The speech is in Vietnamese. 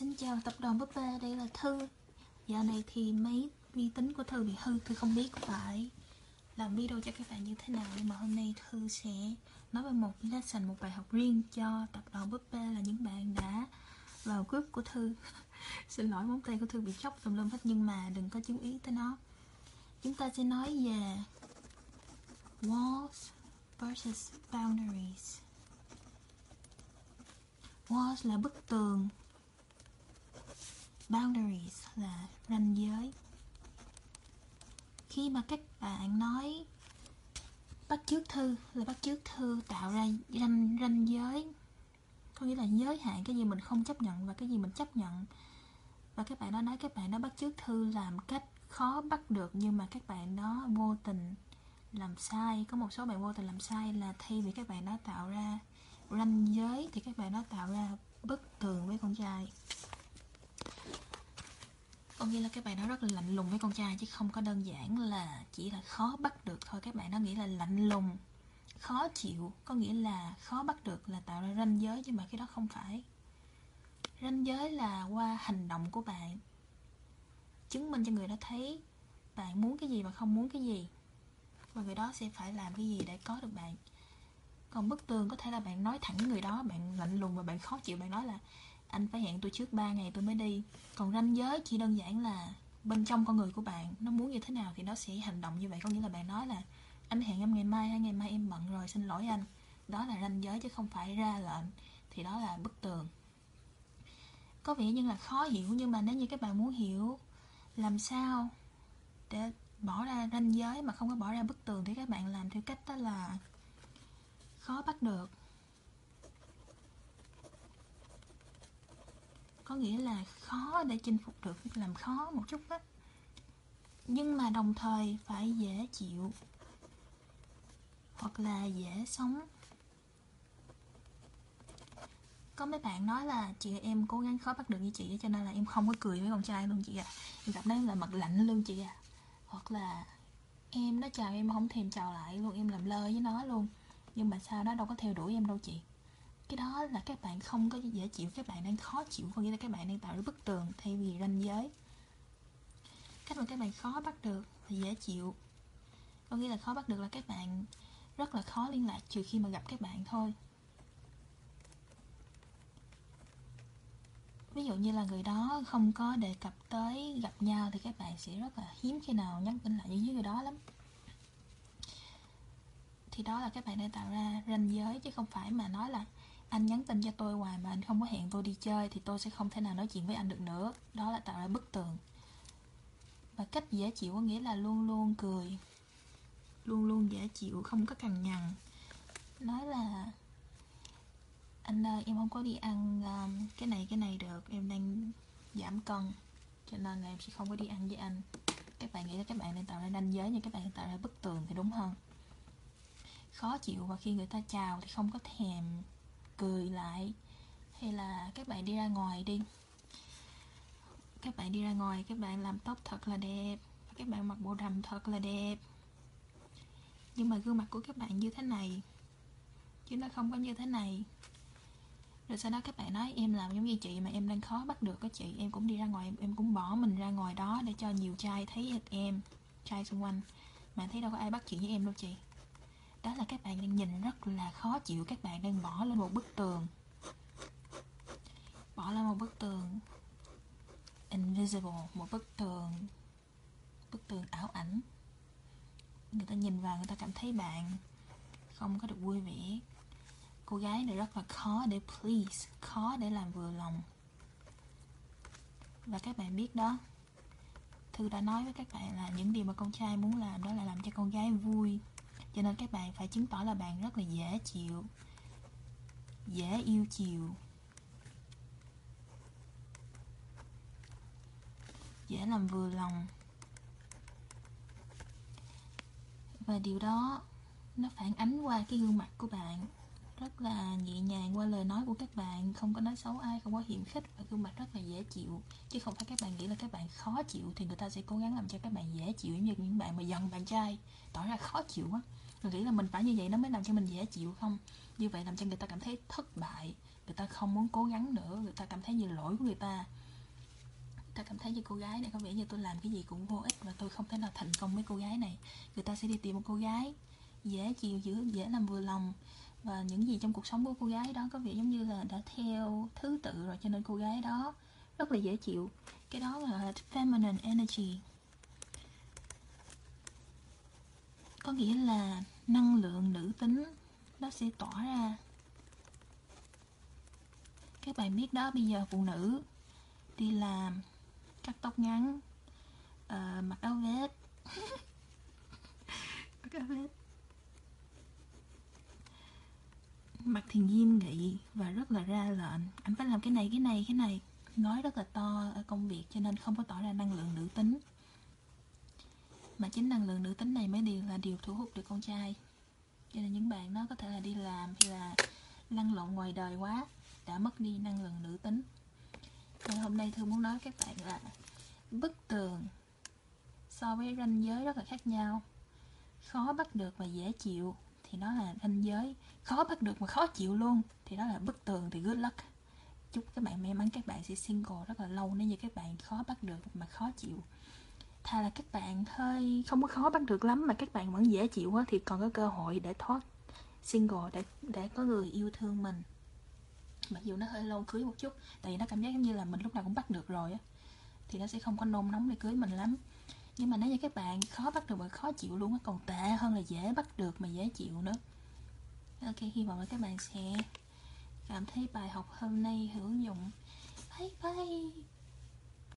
Xin chào tập đoàn búp bê, đây là Thư. Giờ này thì máy vi tính của Thư bị hư, Thư không biết phải làm video cho các bạn như thế nào Nhưng mà hôm nay Thư sẽ nói về một lesson, một bài học riêng cho tập đoàn búp bê là những bạn đã vào group của Thư. Xin lỗi móng tay của Thư bị chóc tùm lum hết nhưng mà đừng có chú ý tới nó. Chúng ta sẽ nói về walls versus boundaries. Walls là bức tường. Boundaries là ranh giới. Khi mà các bạn nói bắt chước thư là bắt chước thư tạo ra ranh ranh giới. Có nghĩa là giới hạn cái gì mình không chấp nhận và cái gì mình chấp nhận. Và các bạn đó nói, các bạn đó bắt chước thư làm cách khó bắt được nhưng mà các bạn đó vô tình làm sai. Có một số bạn vô tình làm sai là thay vì các bạn đó tạo ra ranh giới thì các bạn đó tạo ra bức tường với con trai có nghĩa là các bạn đó rất là lạnh lùng với con trai chứ không có đơn giản là chỉ là khó bắt được thôi. Các bạn đó nghĩ là lạnh lùng, khó chịu, có nghĩa là khó bắt được, là tạo ra ranh giới. Nhưng mà cái đó không phải. Ranh giới là qua hành động của bạn. Chứng minh cho người đó thấy bạn muốn cái gì và không muốn cái gì. Và người đó sẽ phải làm cái gì để có được bạn. Còn bức tường có thể là bạn nói thẳng với người đó, bạn lạnh lùng và bạn khó chịu. Bạn nói là anh phải hẹn tôi trước 3 ngày tôi mới đi. Còn ranh giới chỉ đơn giản là bên trong con người của bạn, nó muốn như thế nào thì nó sẽ hành động như vậy. Có nghĩa là bạn nói là, anh hẹn em ngày mai hay ngày mai em bận rồi, xin lỗi anh. Đó là ranh giới chứ không phải ra lệnh. Thì đó là bức tường. Có vẻ như là khó hiểu, nhưng mà nếu như các bạn muốn hiểu làm sao để bỏ ra ranh giới mà không có bỏ ra bức tường thì các bạn làm theo cách đó là khó bắt được. Có nghĩa là khó để chinh phục được làm khó một chút á. Nhưng mà đồng thời phải dễ chịu, hoặc là dễ sống. Có mấy bạn nói là chị em cố gắng khó bắt được như chị cho nên là em không có cười với con trai luôn chị à em gặp đấy là mặt lạnh luôn chị à hoặc là em nó chào em không thèm chào lại luôn, em làm lơ với nó luôn. Nhưng mà sao đó đâu có theo đuổi em đâu chị cái đó là các bạn không có dễ chịu, các bạn đang khó chịu, có nghĩa là các bạn đang tạo ra bức tường thay vì ranh giới. Cách mà các bạn khó bắt được là dễ chịu. Có nghĩa là khó bắt được là các bạn rất là khó liên lạc trừ khi mà gặp các bạn thôi. Ví dụ như là người đó không có đề cập tới gặp nhau thì các bạn sẽ rất là hiếm khi nào nhắn tin lại với người đó lắm. Thì đó là các bạn đang tạo ra ranh giới chứ không phải mà nói là anh nhắn tin cho tôi hoài mà anh không có hẹn tôi đi chơi thì tôi sẽ không thể nào nói chuyện với anh được nữa. Đó là tạo ra bức tường và cách dễ chịu có nghĩa là luôn luôn cười. Luôn luôn dễ chịu không có cằn nhằn. Nói là anh ơi em không có đi ăn um, cái này cái này được em đang giảm cân cho nên là em sẽ không có đi ăn với anh. Các bạn nghĩ là các bạn đang tạo ra ranh giới nhưng các bạn tạo ra bức tường thì đúng hơn. Khó chịu và khi người ta chào thì không có thèm cười lại. Hay là các bạn đi ra ngoài đi. Các bạn đi ra ngoài, các bạn làm tóc thật là đẹp. Các bạn mặc bộ đầm thật là đẹp. Nhưng mà gương mặt của các bạn như thế này, chứ nó không có như thế này. Rồi sau đó các bạn nói, em làm giống như chị mà em đang khó bắt được cái chị. Em cũng đi ra ngoài, em cũng bỏ mình ra ngoài đó để cho nhiều trai thấy em, trai xung quanh. Mà thấy đâu có ai bắt chuyện với em đâu chị đó là các bạn đang nhìn rất là khó chịu. Các bạn đang bỏ lên một bức tường. Bỏ lên một bức tường. Invisible, một bức tường. Bức tường ảo ảnh. Người ta nhìn vào, người ta cảm thấy bạn không có được vui vẻ. Cô gái này rất là khó để please, khó để làm vừa lòng. Và các bạn biết đó, thư đã nói với các bạn là những điều mà con trai muốn làm đó là làm cho con gái vui cho nên các bạn phải chứng tỏ là bạn rất là dễ chịu, dễ yêu chiều. Dễ làm vừa lòng. Và điều đó nó phản ánh qua cái gương mặt của bạn rất là nhẹ nhàng qua lời nói của các bạn. Không có nói xấu ai, không có hiểm khích và gương mặt rất là dễ chịu. Chứ không phải các bạn nghĩ là các bạn khó chịu thì người ta sẽ cố gắng làm cho các bạn dễ chịu như những bạn mà giận bạn trai. Tỏ ra khó chịu quá. Người nghĩ là mình phải như vậy nó mới làm cho mình dễ chịu, không? Như vậy làm cho người ta cảm thấy thất bại. Người ta không muốn cố gắng nữa. Người ta cảm thấy như lỗi của người ta. Người ta cảm thấy như cô gái này. Có vẻ như tôi làm cái gì cũng vô ích và tôi không thể nào thành công với cô gái này. Người ta sẽ đi tìm một cô gái dễ chịu dữ dễ làm vừa lòng và những gì trong cuộc sống của cô gái đó có vẻ giống như là đã theo thứ tự rồi cho nên cô gái đó rất là dễ chịu. Cái đó là feminine energy. Có nghĩa là năng lượng nữ tính nó sẽ tỏa ra. Các bạn biết đó bây giờ phụ nữ đi làm cắt tóc ngắn uh, mặc áo vest. Mặc áo vest. Mặt thì nghiêm nghị và rất là ra lệnh. Anh phải làm cái này cái này cái này. Nói rất là to ở công việc cho nên không có tỏ ra năng lượng nữ tính. Mà chính năng lượng nữ tính này mới điều là điều thu hút được con trai. Cho nên những bạn đó có thể là đi làm hay là lăn lộn ngoài đời quá đã mất đi năng lượng nữ tính. Nên hôm nay thư muốn nói các bạn là bức tường so với ranh giới rất là khác nhau. Khó bắt được và dễ chịu thì nó là ranh giới. Khó bắt được mà khó chịu luôn. Thì đó là bức tường thì good luck. Chúc các bạn may mắn, các bạn sẽ single rất là lâu. Nếu như các bạn khó bắt được mà khó chịu. Thà là các bạn hơi không có khó bắt được lắm mà các bạn vẫn dễ chịu quá thì còn có cơ hội để thoát single, để để có người yêu thương mình. Mặc dù nó hơi lâu cưới một chút, tại vì nó cảm giác như là mình lúc nào cũng bắt được rồi á. Thì nó sẽ không có nôn nóng để cưới mình lắm nhưng mà nói cho các bạn khó bắt được và khó chịu luôn á, còn tệ hơn là dễ bắt được mà dễ chịu nữa. Ok, hy vọng là các bạn sẽ cảm thấy bài học hôm nay hữu dụng. Bye bye!